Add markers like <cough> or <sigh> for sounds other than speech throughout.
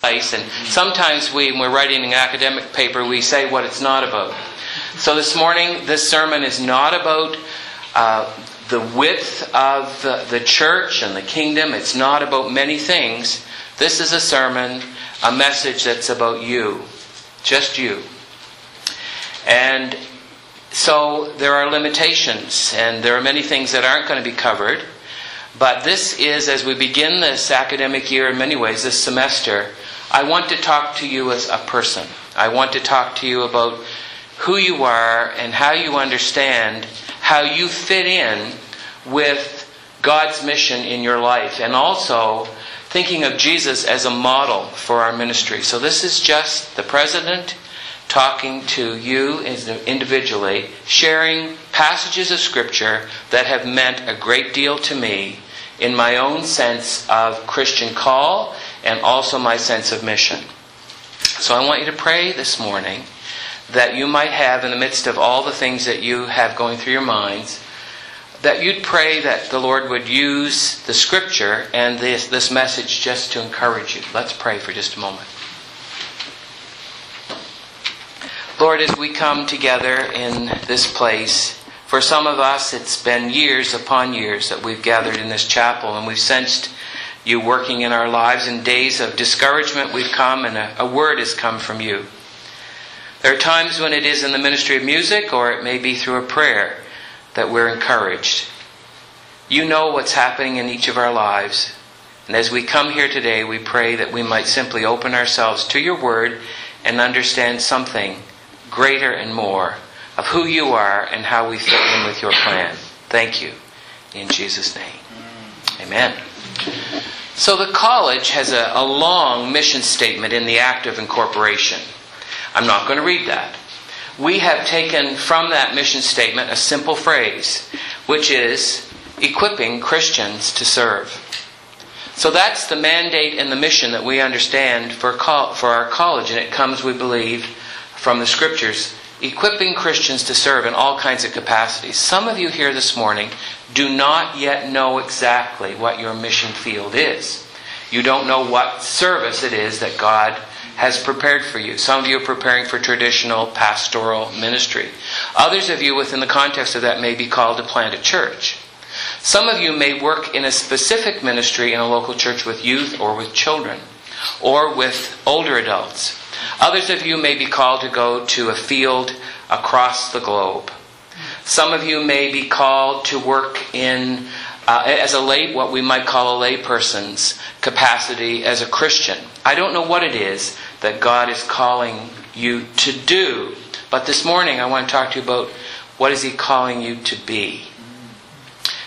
place, and sometimes we, when we're writing an academic paper, we say what it's not about. So this morning, this sermon is not about uh, the width of the, the church and the kingdom. It's not about many things. This is a sermon, a message that's about you, just you. And so there are limitations, and there are many things that aren't going to be covered. But this is, as we begin this academic year in many ways, this semester, I want to talk to you as a person. I want to talk to you about who you are and how you understand how you fit in with God's mission in your life, and also thinking of Jesus as a model for our ministry. So, this is just the president talking to you individually, sharing passages of Scripture that have meant a great deal to me in my own sense of Christian call and also my sense of mission. So I want you to pray this morning that you might have, in the midst of all the things that you have going through your minds, that you'd pray that the Lord would use the scripture and this, this message just to encourage you. Let's pray for just a moment. Lord, as we come together in this place, for some of us it's been years upon years that we've gathered in this chapel and we've sensed you working in our lives. In days of discouragement, we've come and a, a word has come from you. There are times when it is in the ministry of music or it may be through a prayer that we're encouraged. You know what's happening in each of our lives. And as we come here today, we pray that we might simply open ourselves to your word and understand something greater and more of who you are and how we fit in with your plan. Thank you. In Jesus' name. Amen. So the college has a, a long mission statement in the Act of Incorporation. I'm not going to read that. We have taken from that mission statement a simple phrase, which is equipping Christians to serve. So that's the mandate and the mission that we understand for, for our college, and it comes, we believe, from the scriptures equipping Christians to serve in all kinds of capacities. Some of you here this morning do not yet know exactly what your mission field is. You don't know what service it is that God has prepared for you. Some of you are preparing for traditional pastoral ministry. Others of you, within the context of that, may be called to plant a church. Some of you may work in a specific ministry in a local church with youth or with children or with older adults. Others of you may be called to go to a field across the globe. Some of you may be called to work in uh, as a lay, what we might call a layperson's capacity as a Christian. I don't know what it is that God is calling you to do, but this morning I want to talk to you about what is He calling you to be.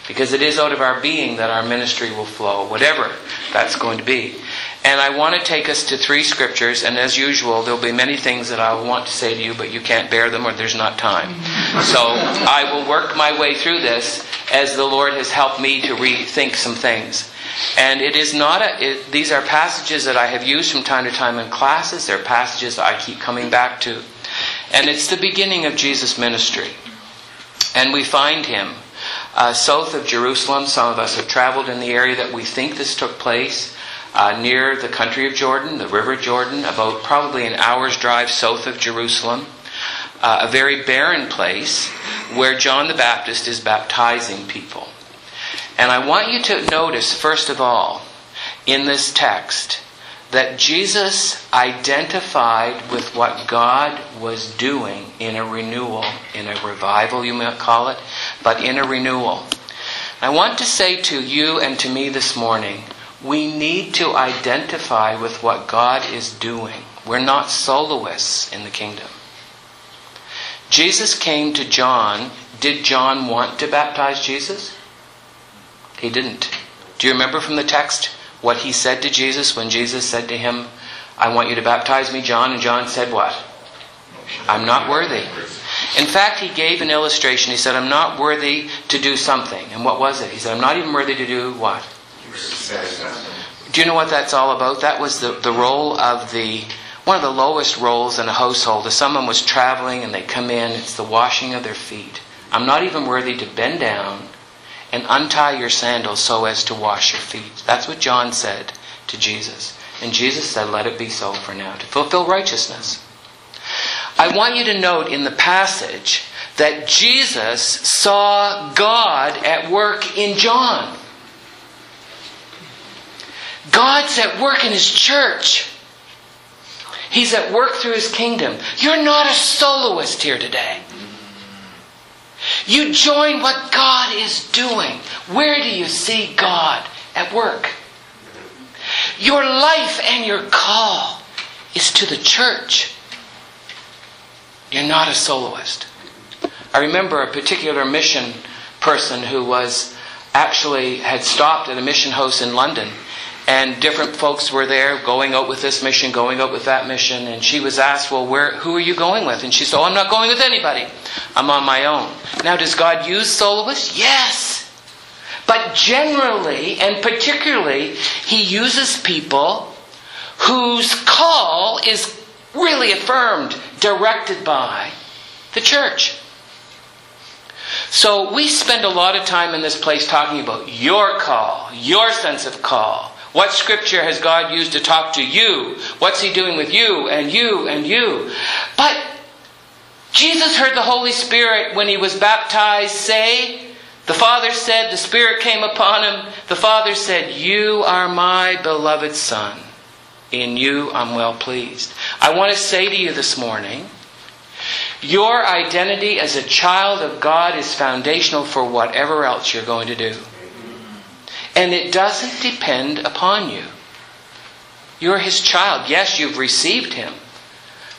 Because it is out of our being that our ministry will flow, whatever that's going to be. And I want to take us to three scriptures, and as usual, there'll be many things that I want to say to you, but you can't bear them or there's not time. So I will work my way through this as the Lord has helped me to rethink some things. And it is not a, it, these are passages that I have used from time to time in classes. They're passages that I keep coming back to. And it's the beginning of Jesus' ministry. And we find him uh, south of Jerusalem. Some of us have traveled in the area that we think this took place uh, near the country of Jordan, the River Jordan, about probably an hour's drive south of Jerusalem. Uh, a very barren place where John the Baptist is baptizing people. And I want you to notice, first of all, in this text, that Jesus identified with what God was doing in a renewal, in a revival, you might call it, but in a renewal. I want to say to you and to me this morning we need to identify with what God is doing. We're not soloists in the kingdom. Jesus came to John. Did John want to baptize Jesus? He didn't. Do you remember from the text what he said to Jesus when Jesus said to him, I want you to baptize me, John? And John said, What? I'm not worthy. In fact, he gave an illustration. He said, I'm not worthy to do something. And what was it? He said, I'm not even worthy to do what? Do you know what that's all about? That was the, the role of the one of the lowest roles in a household. If someone was traveling and they come in, it's the washing of their feet. I'm not even worthy to bend down and untie your sandals so as to wash your feet. That's what John said to Jesus. And Jesus said, Let it be so for now, to fulfill righteousness. I want you to note in the passage that Jesus saw God at work in John. God's at work in His church. He's at work through His kingdom. You're not a soloist here today. You join what God is doing. Where do you see God at work? Your life and your call is to the church. You're not a soloist. I remember a particular mission person who was actually had stopped at a mission house in London and different folks were there going out with this mission, going out with that mission, and she was asked, "Well, where who are you going with?" And she said, "Oh, I'm not going with anybody. I'm on my own." Now, does God use soloists? Yes. But generally and particularly, he uses people whose call is really affirmed, directed by the church. So we spend a lot of time in this place talking about your call, your sense of call. What scripture has God used to talk to you? What's He doing with you and you and you? But Jesus heard the Holy Spirit when He was baptized say, the Father said, the Spirit came upon Him. The Father said, You are my beloved Son. In you I'm well pleased. I want to say to you this morning, your identity as a child of God is foundational for whatever else you're going to do. And it doesn't depend upon you. You're His child. Yes, you've received Him,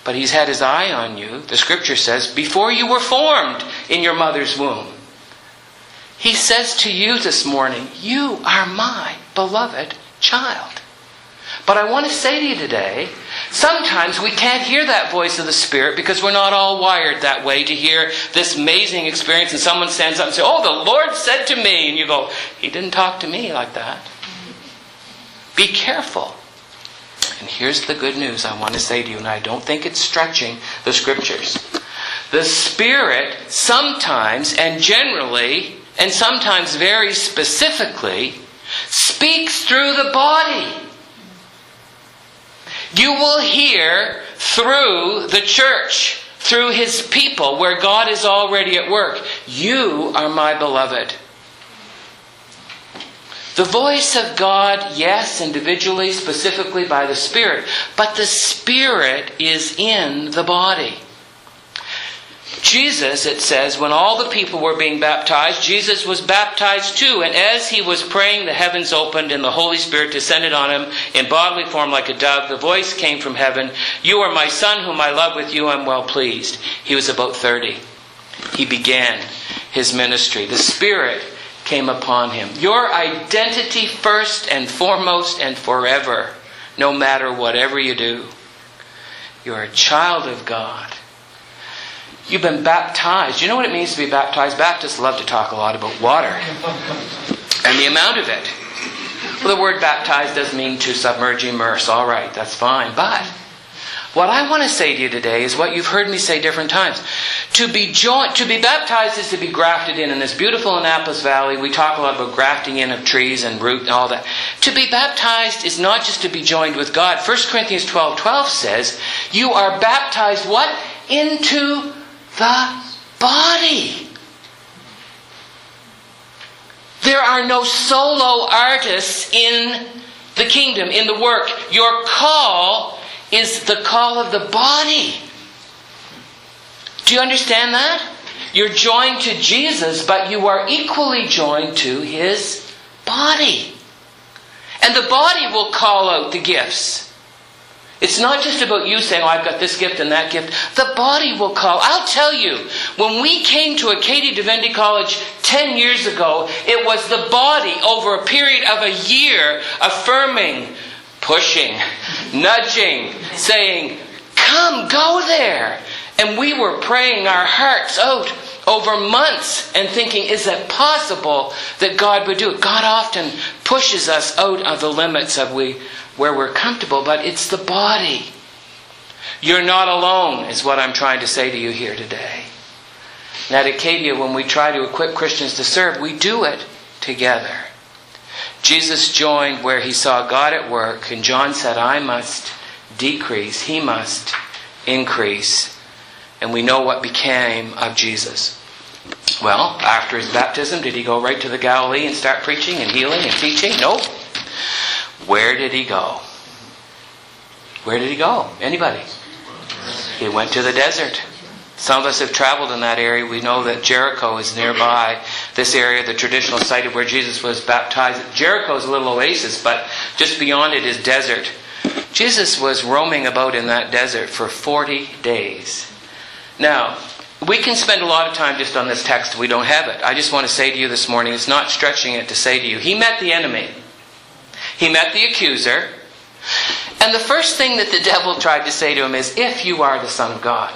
but He's had His eye on you. The scripture says, before you were formed in your mother's womb. He says to you this morning, You are my beloved child. But I want to say to you today, sometimes we can't hear that voice of the Spirit because we're not all wired that way to hear this amazing experience and someone stands up and says, Oh, the Lord said to me. And you go, He didn't talk to me like that. Be careful. And here's the good news I want to say to you, and I don't think it's stretching the scriptures. The Spirit sometimes and generally, and sometimes very specifically, speaks through the body. You will hear through the church, through his people, where God is already at work. You are my beloved. The voice of God, yes, individually, specifically by the Spirit, but the Spirit is in the body. Jesus, it says, when all the people were being baptized, Jesus was baptized too. And as he was praying, the heavens opened and the Holy Spirit descended on him in bodily form like a dove. The voice came from heaven You are my Son, whom I love with you. I'm well pleased. He was about 30. He began his ministry. The Spirit came upon him. Your identity first and foremost and forever, no matter whatever you do. You're a child of God. You've been baptized. You know what it means to be baptized? Baptists love to talk a lot about water and the amount of it. Well, the word baptized does mean to submerge, immerse. All right, that's fine. But what I want to say to you today is what you've heard me say different times. To be joined, to be baptized is to be grafted in. In this beautiful Annapolis Valley, we talk a lot about grafting in of trees and root and all that. To be baptized is not just to be joined with God. 1 Corinthians 12 12 says, You are baptized what? Into the body. There are no solo artists in the kingdom, in the work. Your call is the call of the body. Do you understand that? You're joined to Jesus, but you are equally joined to his body. And the body will call out the gifts. It's not just about you saying, oh, I've got this gift and that gift. The body will call. I'll tell you, when we came to Acadia Divinity College 10 years ago, it was the body over a period of a year affirming, pushing, nudging, saying, come, go there. And we were praying our hearts out over months and thinking, is it possible that God would do it? God often pushes us out of the limits of we where we're comfortable, but it's the body. You're not alone, is what I'm trying to say to you here today. And at Acadia, when we try to equip Christians to serve, we do it together. Jesus joined where he saw God at work, and John said, I must decrease, he must increase. And we know what became of Jesus. Well, after his baptism, did he go right to the Galilee and start preaching and healing and teaching? Nope. Where did he go? Where did he go? Anybody? He went to the desert. Some of us have traveled in that area. We know that Jericho is nearby. This area, the traditional site of where Jesus was baptized. Jericho is a little oasis, but just beyond it is desert. Jesus was roaming about in that desert for 40 days. Now, we can spend a lot of time just on this text. We don't have it. I just want to say to you this morning, it's not stretching it to say to you, he met the enemy. He met the accuser. And the first thing that the devil tried to say to him is, if you are the Son of God.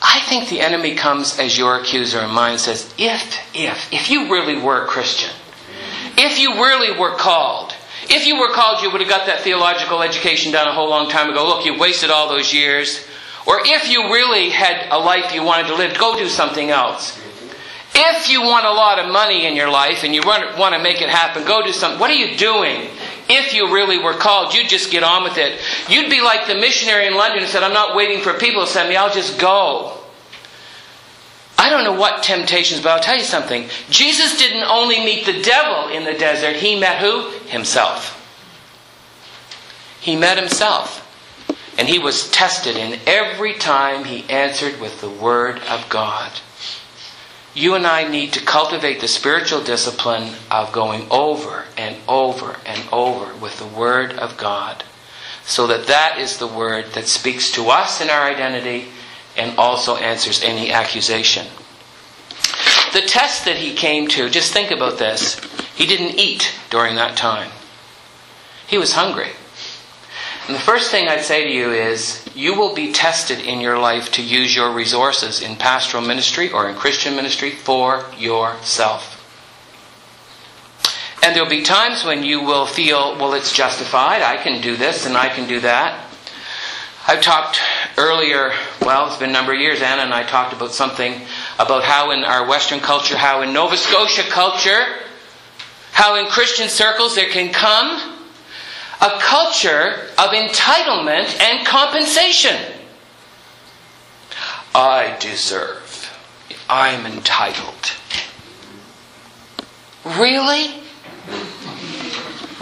I think the enemy comes as your accuser and mine says, if, if, if you really were a Christian, if you really were called, if you were called, you would have got that theological education done a whole long time ago. Look, you wasted all those years. Or if you really had a life you wanted to live, go do something else. If you want a lot of money in your life and you want to make it happen, go do something. What are you doing? If you really were called, you'd just get on with it. You'd be like the missionary in London who said, I'm not waiting for people to send me, I'll just go. I don't know what temptations, but I'll tell you something. Jesus didn't only meet the devil in the desert, he met who? Himself. He met himself. And he was tested, and every time he answered with the Word of God. You and I need to cultivate the spiritual discipline of going over and over and over with the Word of God. So that that is the Word that speaks to us in our identity and also answers any accusation. The test that he came to, just think about this. He didn't eat during that time. He was hungry. And the first thing I'd say to you is you will be tested in your life to use your resources in pastoral ministry or in Christian ministry for yourself. And there'll be times when you will feel, well, it's justified. I can do this and I can do that. I've talked earlier, well, it's been a number of years, Anna and I talked about something about how in our Western culture, how in Nova Scotia culture, how in Christian circles there can come a culture of entitlement and compensation. I deserve. I'm entitled. Really?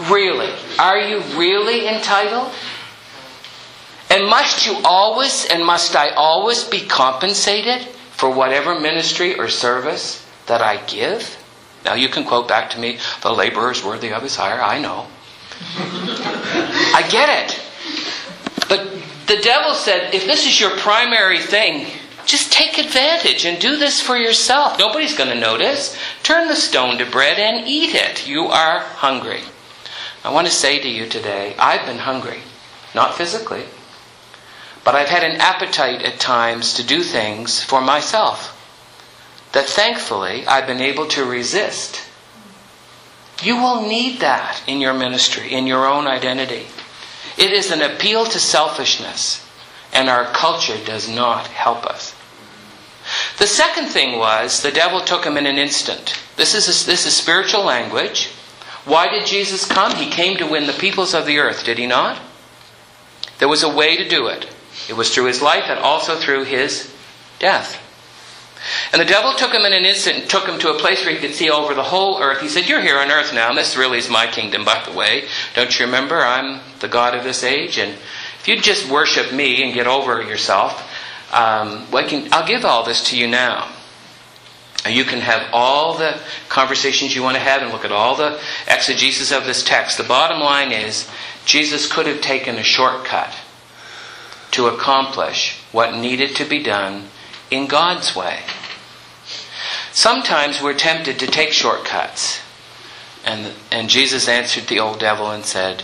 Really? Are you really entitled? And must you always and must I always be compensated for whatever ministry or service that I give? Now you can quote back to me, the laborer is worthy of his hire. I know. I get it. But the devil said, if this is your primary thing, just take advantage and do this for yourself. Nobody's going to notice. Turn the stone to bread and eat it. You are hungry. I want to say to you today, I've been hungry. Not physically, but I've had an appetite at times to do things for myself that thankfully I've been able to resist. You will need that in your ministry, in your own identity. It is an appeal to selfishness, and our culture does not help us. The second thing was the devil took him in an instant. This is, this is spiritual language. Why did Jesus come? He came to win the peoples of the earth, did he not? There was a way to do it. It was through his life and also through his death. And the devil took him in an instant and took him to a place where he could see over the whole earth. He said, You're here on earth now, and this really is my kingdom, by the way. Don't you remember? I'm the God of this age. And if you just worship me and get over yourself, um, can, I'll give all this to you now. You can have all the conversations you want to have and look at all the exegesis of this text. The bottom line is Jesus could have taken a shortcut to accomplish what needed to be done in God's way. Sometimes we're tempted to take shortcuts. And, and Jesus answered the old devil and said,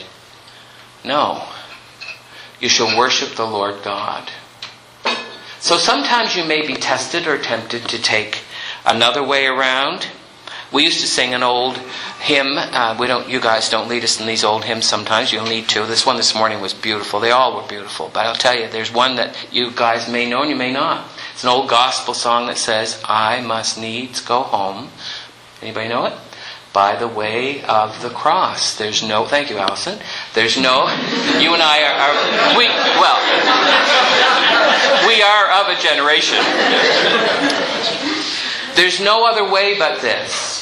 No, you shall worship the Lord God. So sometimes you may be tested or tempted to take another way around. We used to sing an old hymn. Uh, we don't. You guys don't lead us in these old hymns. Sometimes you'll need to. This one this morning was beautiful. They all were beautiful. But I'll tell you, there's one that you guys may know and you may not. It's an old gospel song that says, "I must needs go home." Anybody know it? by the way of the cross. There's no, thank you, Allison. There's no, you and I are, are we, well, we are of a generation. There's no other way but this.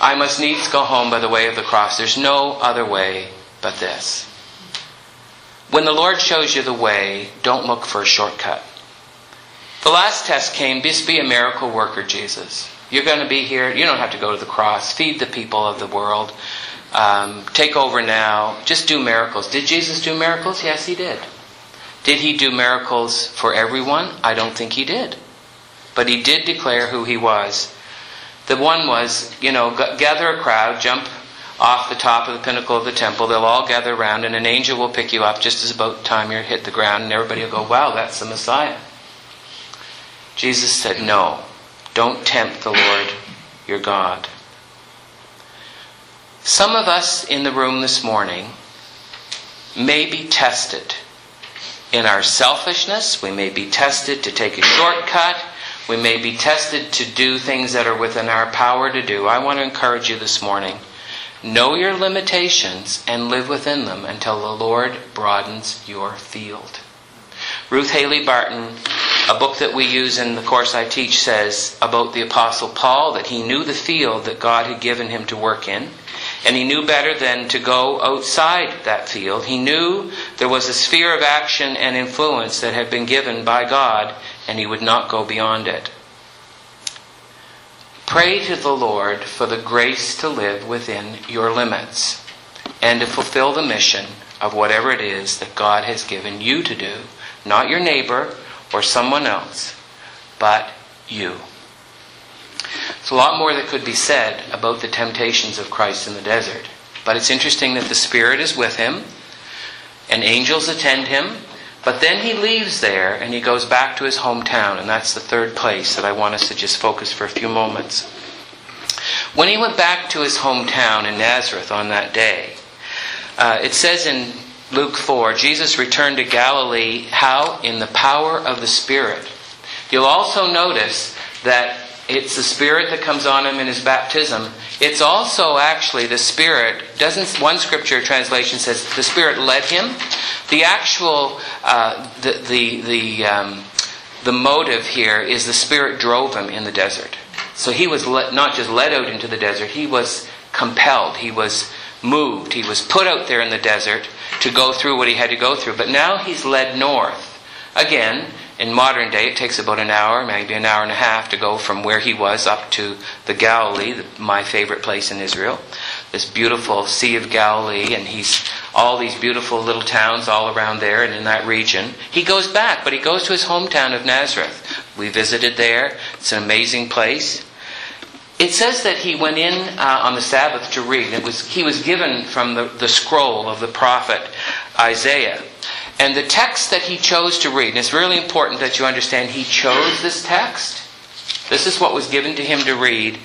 I must needs go home by the way of the cross. There's no other way but this. When the Lord shows you the way, don't look for a shortcut. The last test came, just be a miracle worker, Jesus. You're going to be here. You don't have to go to the cross. Feed the people of the world. Um, take over now. Just do miracles. Did Jesus do miracles? Yes, he did. Did he do miracles for everyone? I don't think he did. But he did declare who he was. The one was, you know, gather a crowd, jump off the top of the pinnacle of the temple. They'll all gather around, and an angel will pick you up just as about time you hit the ground, and everybody will go, wow, that's the Messiah. Jesus said, no. Don't tempt the Lord your God. Some of us in the room this morning may be tested in our selfishness. We may be tested to take a shortcut. We may be tested to do things that are within our power to do. I want to encourage you this morning. Know your limitations and live within them until the Lord broadens your field. Ruth Haley Barton a book that we use in the course I teach says about the Apostle Paul that he knew the field that God had given him to work in, and he knew better than to go outside that field. He knew there was a sphere of action and influence that had been given by God, and he would not go beyond it. Pray to the Lord for the grace to live within your limits and to fulfill the mission of whatever it is that God has given you to do, not your neighbor or someone else, but you. There's a lot more that could be said about the temptations of Christ in the desert. But it's interesting that the Spirit is with him, and angels attend him, but then he leaves there and he goes back to his hometown, and that's the third place that I want us to just focus for a few moments. When he went back to his hometown in Nazareth on that day, uh, it says in Luke 4, Jesus returned to Galilee. How? In the power of the Spirit. You'll also notice that it's the Spirit that comes on him in his baptism. It's also actually the Spirit. Doesn't one scripture translation says the Spirit led him? The actual uh, the the the um, the motive here is the Spirit drove him in the desert. So he was let, not just led out into the desert. He was compelled. He was moved. He was put out there in the desert to go through what he had to go through. But now he's led north. Again, in modern day, it takes about an hour, maybe an hour and a half to go from where he was up to the Galilee, my favorite place in Israel. This beautiful Sea of Galilee, and he's all these beautiful little towns all around there and in that region. He goes back, but he goes to his hometown of Nazareth. We visited there. It's an amazing place. It says that he went in uh, on the Sabbath to read. It was he was given from the, the scroll of the prophet Isaiah. And the text that he chose to read, and it's really important that you understand he chose this text. This is what was given to him to read.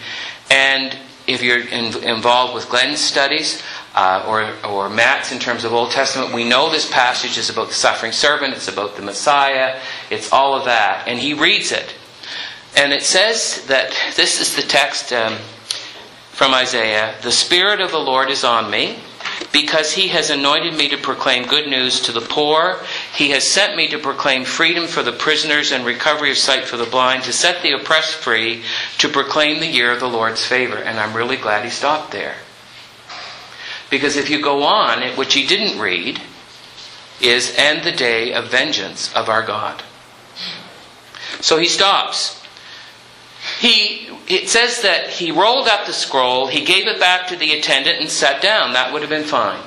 And if you're in, involved with Glenn's studies uh, or, or Matt's in terms of Old Testament, we know this passage is about the suffering servant, it's about the Messiah, it's all of that. And he reads it. And it says that this is the text um, from Isaiah The Spirit of the Lord is on me because he has anointed me to proclaim good news to the poor. He has sent me to proclaim freedom for the prisoners and recovery of sight for the blind, to set the oppressed free, to proclaim the year of the Lord's favor. And I'm really glad he stopped there. Because if you go on, which he didn't read, is and the day of vengeance of our God. So he stops he it says that he rolled up the scroll, he gave it back to the attendant and sat down. That would have been fine.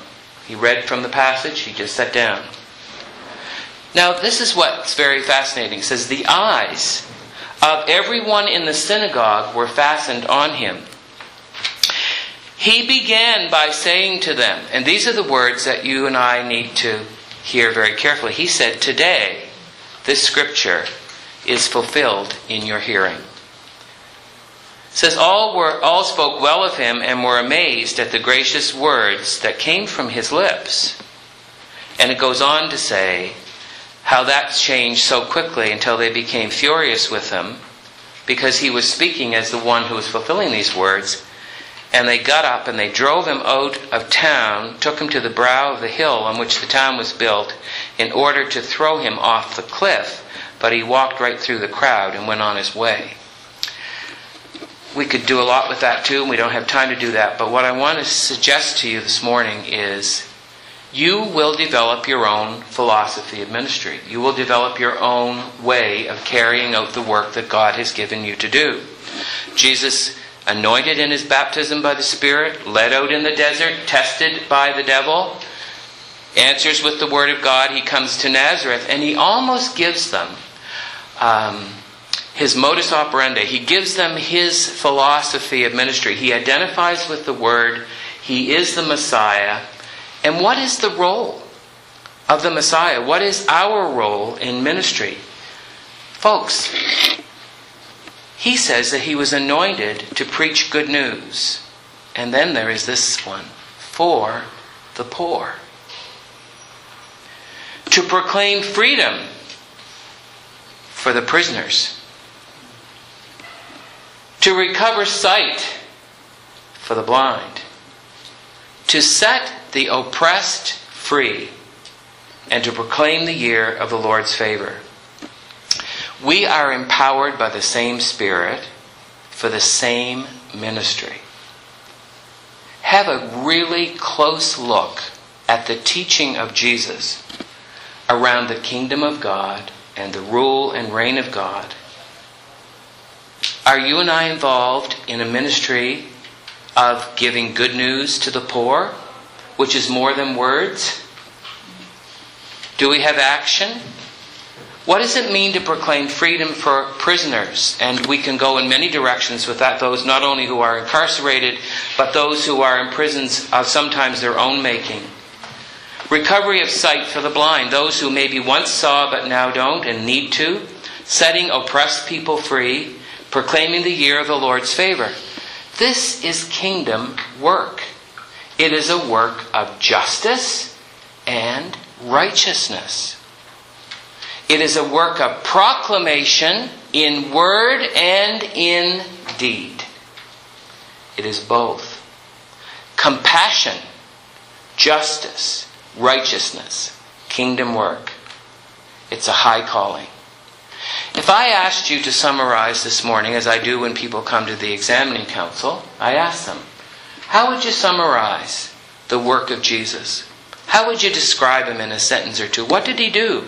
He read from the passage, he just sat down. Now, this is what's very fascinating. It says, The eyes of everyone in the synagogue were fastened on him. He began by saying to them, and these are the words that you and I need to hear very carefully. He said, Today, this scripture is fulfilled in your hearing says all were all spoke well of him and were amazed at the gracious words that came from his lips. And it goes on to say how that changed so quickly until they became furious with him because he was speaking as the one who was fulfilling these words. And they got up and they drove him out of town, took him to the brow of the hill on which the town was built, in order to throw him off the cliff. But he walked right through the crowd and went on his way. We could do a lot with that too, and we don't have time to do that. But what I want to suggest to you this morning is you will develop your own philosophy of ministry. You will develop your own way of carrying out the work that God has given you to do. Jesus anointed in his baptism by the Spirit, led out in the desert, tested by the devil, answers with the Word of God. He comes to Nazareth and he almost gives them um, his modus operandi. He gives them his philosophy of ministry. He identifies with the Word, he is the Messiah. And what is the role of the Messiah? What is our role in ministry? Folks, he says that he was anointed to preach good news. And then there is this one for the poor. To proclaim freedom for the prisoners. To recover sight for the blind. To set the oppressed free. And to proclaim the year of the Lord's favor. We are empowered by the same Spirit for the same ministry. Have a really close look at the teaching of Jesus around the kingdom of God and the rule and reign of God. Are you and I involved in a ministry of giving good news to the poor, which is more than words? Do we have action? What does it mean to proclaim freedom for prisoners? And we can go in many directions with that. Those not only who are incarcerated, but those who are in prisons of sometimes their own making. Recovery of sight for the blind, those who maybe once saw but now don't and need to. Setting oppressed people free. Proclaiming the year of the Lord's favor. This is kingdom work. It is a work of justice and righteousness. It is a work of proclamation in word and in deed. It is both. Compassion, justice, righteousness, kingdom work. It's a high calling. If I asked you to summarize this morning, as I do when people come to the examining council, I ask them, how would you summarize the work of Jesus? How would you describe him in a sentence or two? What did he do?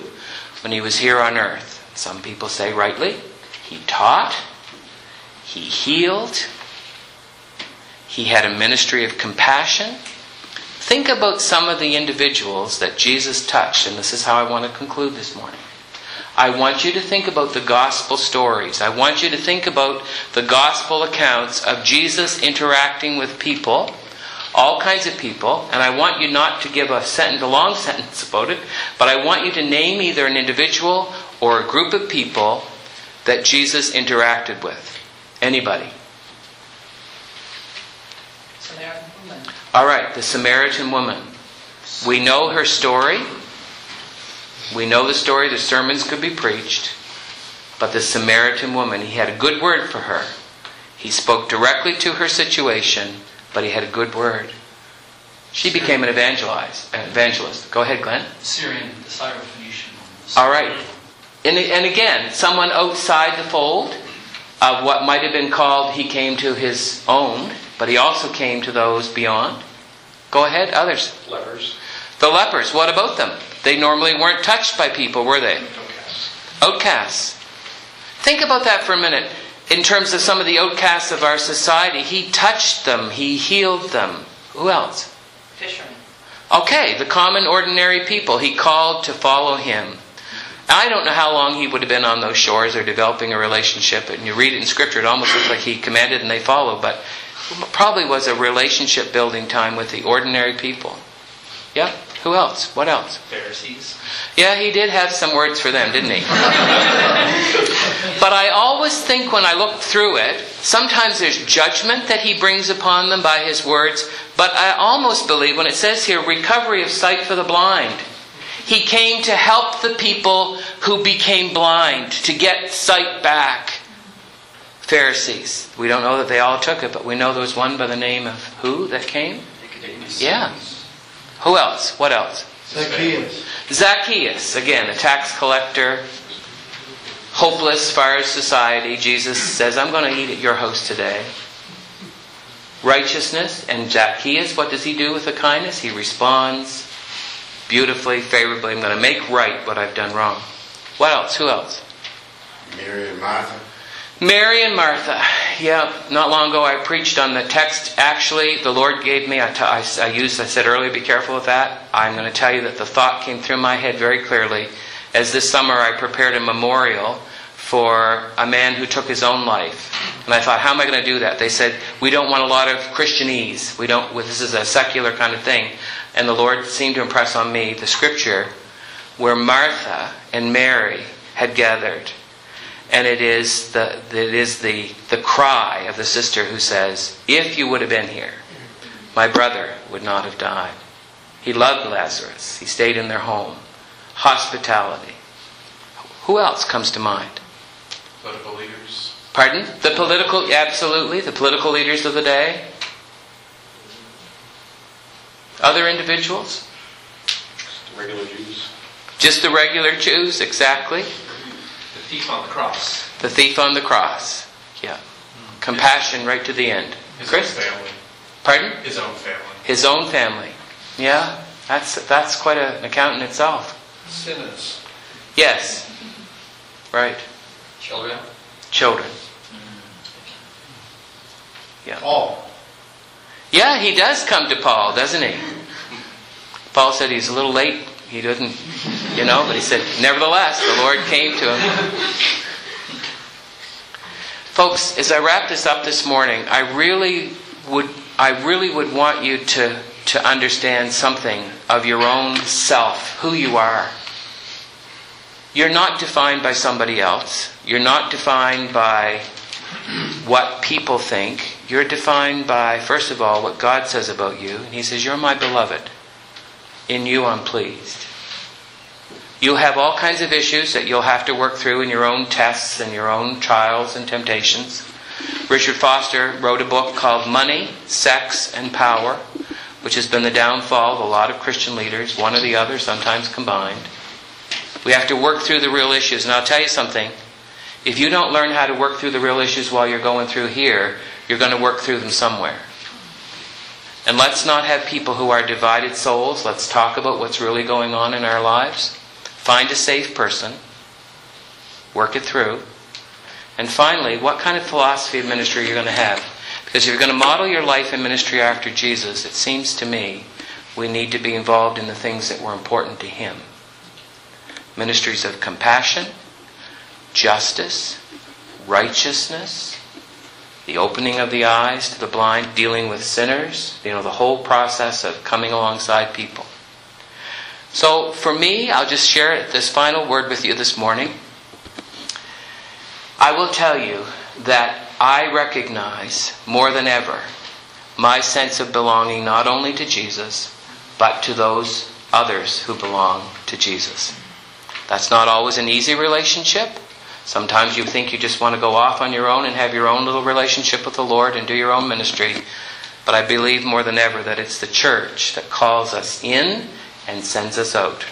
when he was here on earth. Some people say rightly, he taught, he healed, he had a ministry of compassion. Think about some of the individuals that Jesus touched, and this is how I want to conclude this morning. I want you to think about the gospel stories. I want you to think about the gospel accounts of Jesus interacting with people all kinds of people, and I want you not to give a sentence, a long <laughs> sentence about it, but I want you to name either an individual or a group of people that Jesus interacted with. Anybody? Samaritan woman. All right, the Samaritan woman. We know her story. We know the story. The sermons could be preached. But the Samaritan woman, he had a good word for her. He spoke directly to her situation but he had a good word. She became an evangelist. evangelist. Go ahead, Glenn. Syrian, the Syrophoenician. All right. And, and again, someone outside the fold of what might have been called he came to his own, but he also came to those beyond. Go ahead, others. Lepers. The lepers, what about them? They normally weren't touched by people, were they? Outcasts. Think about that for a minute in terms of some of the outcasts of our society, he touched them, he healed them. Who else? Fishermen. Okay, the common, ordinary people he called to follow him. I don't know how long he would have been on those shores or developing a relationship. And you read it in Scripture, it almost looks like he commanded and they followed, but probably was a relationship building time with the ordinary people. Yeah? Who else? What else? Pharisees. Yeah, he did have some words for them, didn't he? <laughs> but I always think when I look through it, sometimes there's judgment that he brings upon them by his words, but I almost believe when it says here, recovery of sight for the blind. He came to help the people who became blind, to get sight back. Pharisees. We don't know that they all took it, but we know there was one by the name of who that came? Yeah. Who else? What else? Zacchaeus. Zacchaeus, again, a tax collector, hopeless as far as society. Jesus says, I'm going to eat at your house today. Righteousness and Zacchaeus, what does he do with the kindness? He responds beautifully, favorably. I'm going to make right what I've done wrong. What else? Who else? Mary and Martha. Mary and Martha. Yeah, not long ago I preached on the text. Actually, the Lord gave me, I, t- I, I used, I said earlier, be careful with that. I'm going to tell you that the thought came through my head very clearly as this summer I prepared a memorial for a man who took his own life. And I thought, how am I going to do that? They said, we don't want a lot of Christianese. We don't, this is a secular kind of thing. And the Lord seemed to impress on me the scripture where Martha and Mary had gathered. And it is the it is the the cry of the sister who says, "If you would have been here, my brother would not have died." He loved Lazarus. He stayed in their home. Hospitality. Who else comes to mind? Political leaders. Pardon? The political absolutely, the political leaders of the day. Other individuals? Just the regular Jews. Just the regular Jews, exactly. The thief on the cross. The thief on the cross. Yeah. Hmm. Compassion right to the end. His Chris? own family. Pardon? His own family. His own family. Yeah, that's that's quite a, an account in itself. Sinners. Yes. Right. Children. Children. Hmm. Yeah. Paul. Yeah, he does come to Paul, doesn't he? Paul said he's a little late. He didn't, you know, but he said, nevertheless, the Lord came to him. Folks, as I wrap this up this morning, I really would I really would want you to, to understand something of your own self, who you are. You're not defined by somebody else. You're not defined by what people think. You're defined by, first of all, what God says about you. And He says, You're my beloved. In you I'm pleased. You'll have all kinds of issues that you'll have to work through in your own tests and your own trials and temptations. Richard Foster wrote a book called Money, Sex, and Power, which has been the downfall of a lot of Christian leaders, one or the other, sometimes combined. We have to work through the real issues. And I'll tell you something if you don't learn how to work through the real issues while you're going through here, you're going to work through them somewhere. And let's not have people who are divided souls. Let's talk about what's really going on in our lives. Find a safe person, work it through. And finally, what kind of philosophy of ministry you're going to have. Because if you're going to model your life and ministry after Jesus, it seems to me we need to be involved in the things that were important to Him ministries of compassion, justice, righteousness, the opening of the eyes to the blind, dealing with sinners, you know, the whole process of coming alongside people. So for me, I'll just share this final word with you this morning. I will tell you that I recognize more than ever my sense of belonging not only to Jesus, but to those others who belong to Jesus. That's not always an easy relationship. Sometimes you think you just want to go off on your own and have your own little relationship with the Lord and do your own ministry. But I believe more than ever that it's the church that calls us in and sends us out.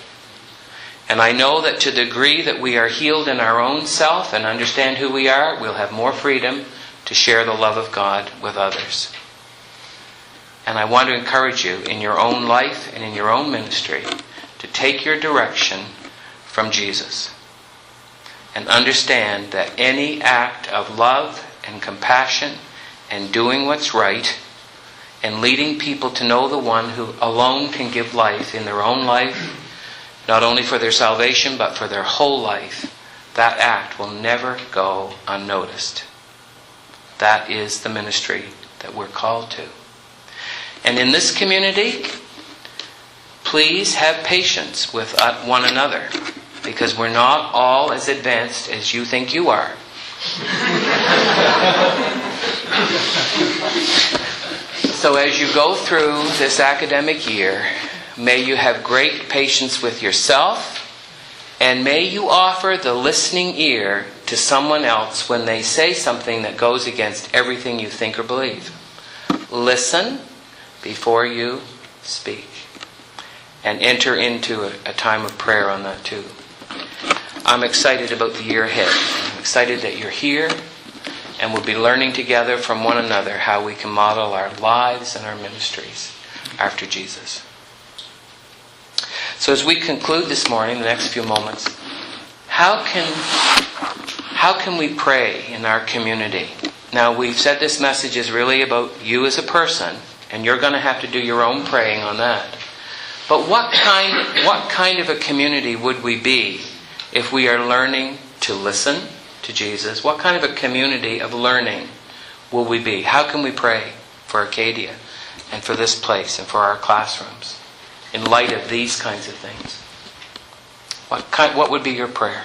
And I know that to the degree that we are healed in our own self and understand who we are, we'll have more freedom to share the love of God with others. And I want to encourage you in your own life and in your own ministry to take your direction from Jesus. And understand that any act of love and compassion and doing what's right and leading people to know the one who alone can give life in their own life, not only for their salvation, but for their whole life, that act will never go unnoticed. That is the ministry that we're called to. And in this community, please have patience with uh, one another because we're not all as advanced as you think you are. so, as you go through this academic year, may you have great patience with yourself and may you offer the listening ear to someone else when they say something that goes against everything you think or believe. Listen before you speak. And enter into a, a time of prayer on that too. I'm excited about the year ahead. I'm excited that you're here and we'll be learning together from one another how we can model our lives and our ministries after Jesus. So as we conclude this morning, the next few moments, how can how can we pray in our community? Now we've said this message is really about you as a person, and you're going to have to do your own praying on that. But what kind what kind of a community would we be if we are learning to listen to Jesus? What kind of a community of learning will we be? How can we pray for Arcadia and for this place and for our classrooms in light of these kinds of things? What kind, what would be your prayer?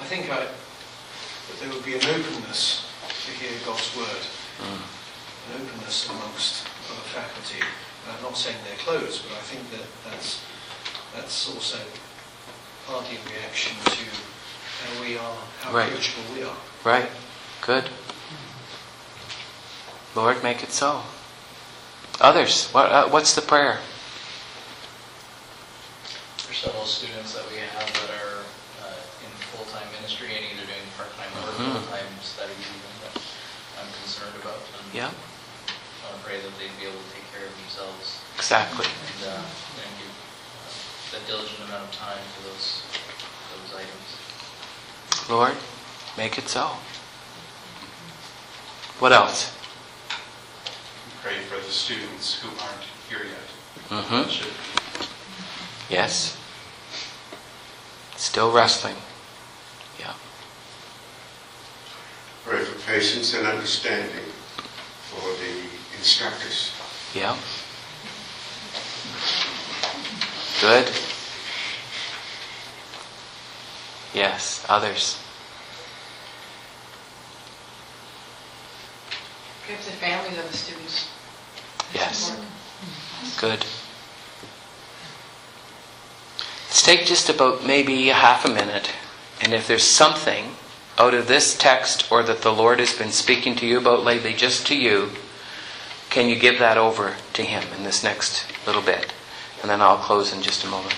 I think I, that there would be an openness to hear God's word, an amongst other faculty. I'm not saying they're closed, but I think that that's, that's also partly a reaction to how we are, how Right. approachable we are. Right? Good. Lord, make it so. Others, what, uh, what's the prayer? There's several students that we have that are uh, in full-time ministry and either doing part-time or Mhm. full-time studies even that I'm concerned about. And Yeah, I pray that they'd be able to take care of themselves exactly. and uh, and give uh, a diligent amount of time for those, those items. Lord, make it so. What else? Pray for the students who aren't here yet. Mm-hmm. Yes. Still wrestling. Yeah. Pray for patience and understanding for the instructors. Yeah. Good. Yes. Others. Perhaps the families of the students. Yes. Good. Let's take just about maybe a half a minute, and if there's something out of this text or that the Lord has been speaking to you about lately, just to you, can you give that over to Him in this next little bit? And then I'll close in just a moment.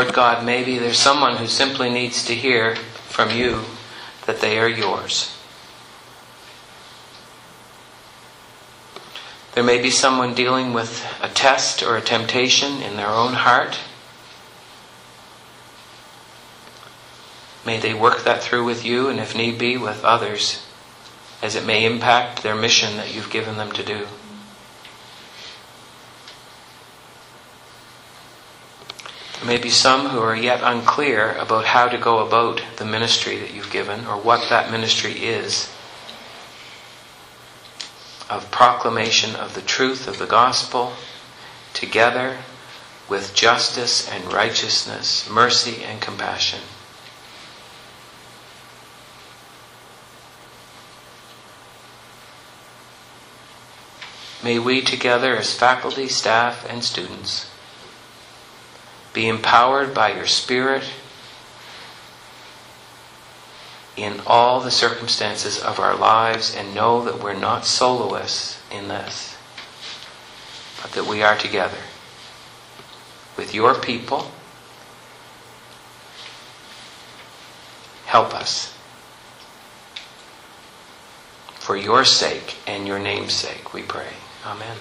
Lord God, maybe there's someone who simply needs to hear from you that they are yours. There may be someone dealing with a test or a temptation in their own heart. May they work that through with you and, if need be, with others, as it may impact their mission that you've given them to do. There may be some who are yet unclear about how to go about the ministry that you've given or what that ministry is of proclamation of the truth of the gospel together with justice and righteousness, mercy and compassion. May we together as faculty, staff, and students be empowered by your Spirit in all the circumstances of our lives and know that we're not soloists in this, but that we are together with your people. Help us. For your sake and your name's sake, we pray. Amen.